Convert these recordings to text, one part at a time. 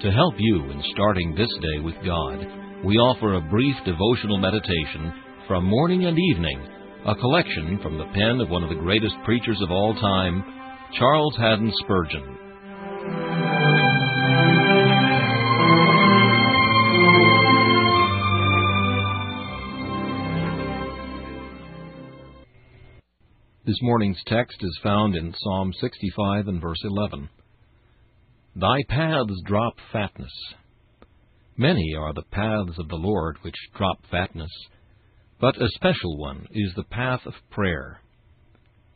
To help you in starting this day with God, we offer a brief devotional meditation from morning and evening, a collection from the pen of one of the greatest preachers of all time, Charles Haddon Spurgeon. This morning's text is found in Psalm 65 and verse 11. Thy paths drop fatness. Many are the paths of the Lord which drop fatness, but a special one is the path of prayer.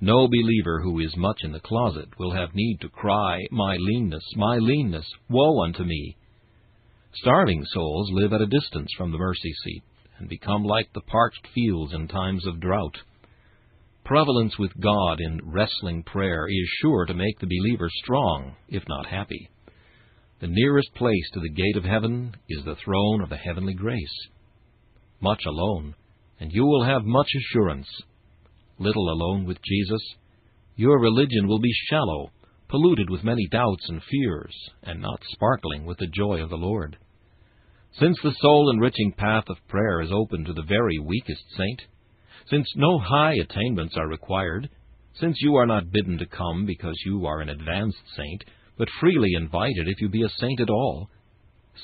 No believer who is much in the closet will have need to cry, My leanness, my leanness, woe unto me. Starving souls live at a distance from the mercy seat, and become like the parched fields in times of drought. Prevalence with God in wrestling prayer is sure to make the believer strong, if not happy. The nearest place to the gate of heaven is the throne of the heavenly grace. Much alone, and you will have much assurance. Little alone with Jesus, your religion will be shallow, polluted with many doubts and fears, and not sparkling with the joy of the Lord. Since the soul enriching path of prayer is open to the very weakest saint, since no high attainments are required, since you are not bidden to come because you are an advanced saint, but freely invited if you be a saint at all,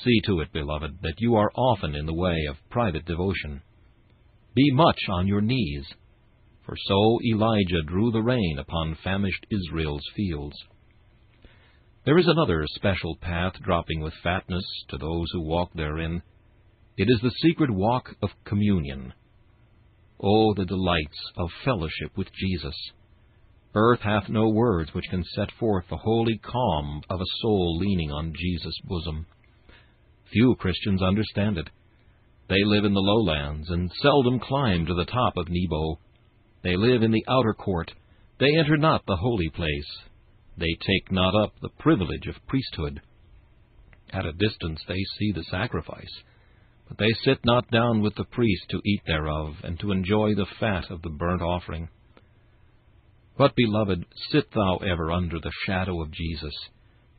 see to it, beloved, that you are often in the way of private devotion. Be much on your knees, for so Elijah drew the rain upon famished Israel's fields. There is another special path dropping with fatness to those who walk therein. It is the secret walk of communion. Oh, the delights of fellowship with Jesus! Earth hath no words which can set forth the holy calm of a soul leaning on Jesus' bosom. Few Christians understand it. They live in the lowlands, and seldom climb to the top of Nebo. They live in the outer court. They enter not the holy place. They take not up the privilege of priesthood. At a distance they see the sacrifice but they sit not down with the priest to eat thereof, and to enjoy the fat of the burnt offering. But, beloved, sit thou ever under the shadow of Jesus.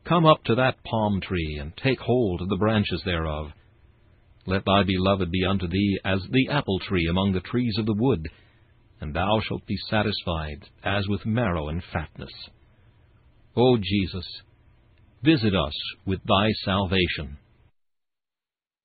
Come up to that palm tree, and take hold of the branches thereof. Let thy beloved be unto thee as the apple tree among the trees of the wood, and thou shalt be satisfied as with marrow and fatness. O Jesus, visit us with thy salvation.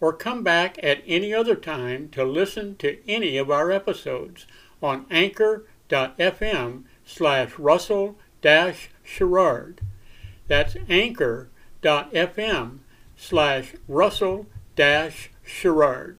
or come back at any other time to listen to any of our episodes on anchor.fm slash russell dash sherrard. That's anchor.fm slash russell dash sherrard.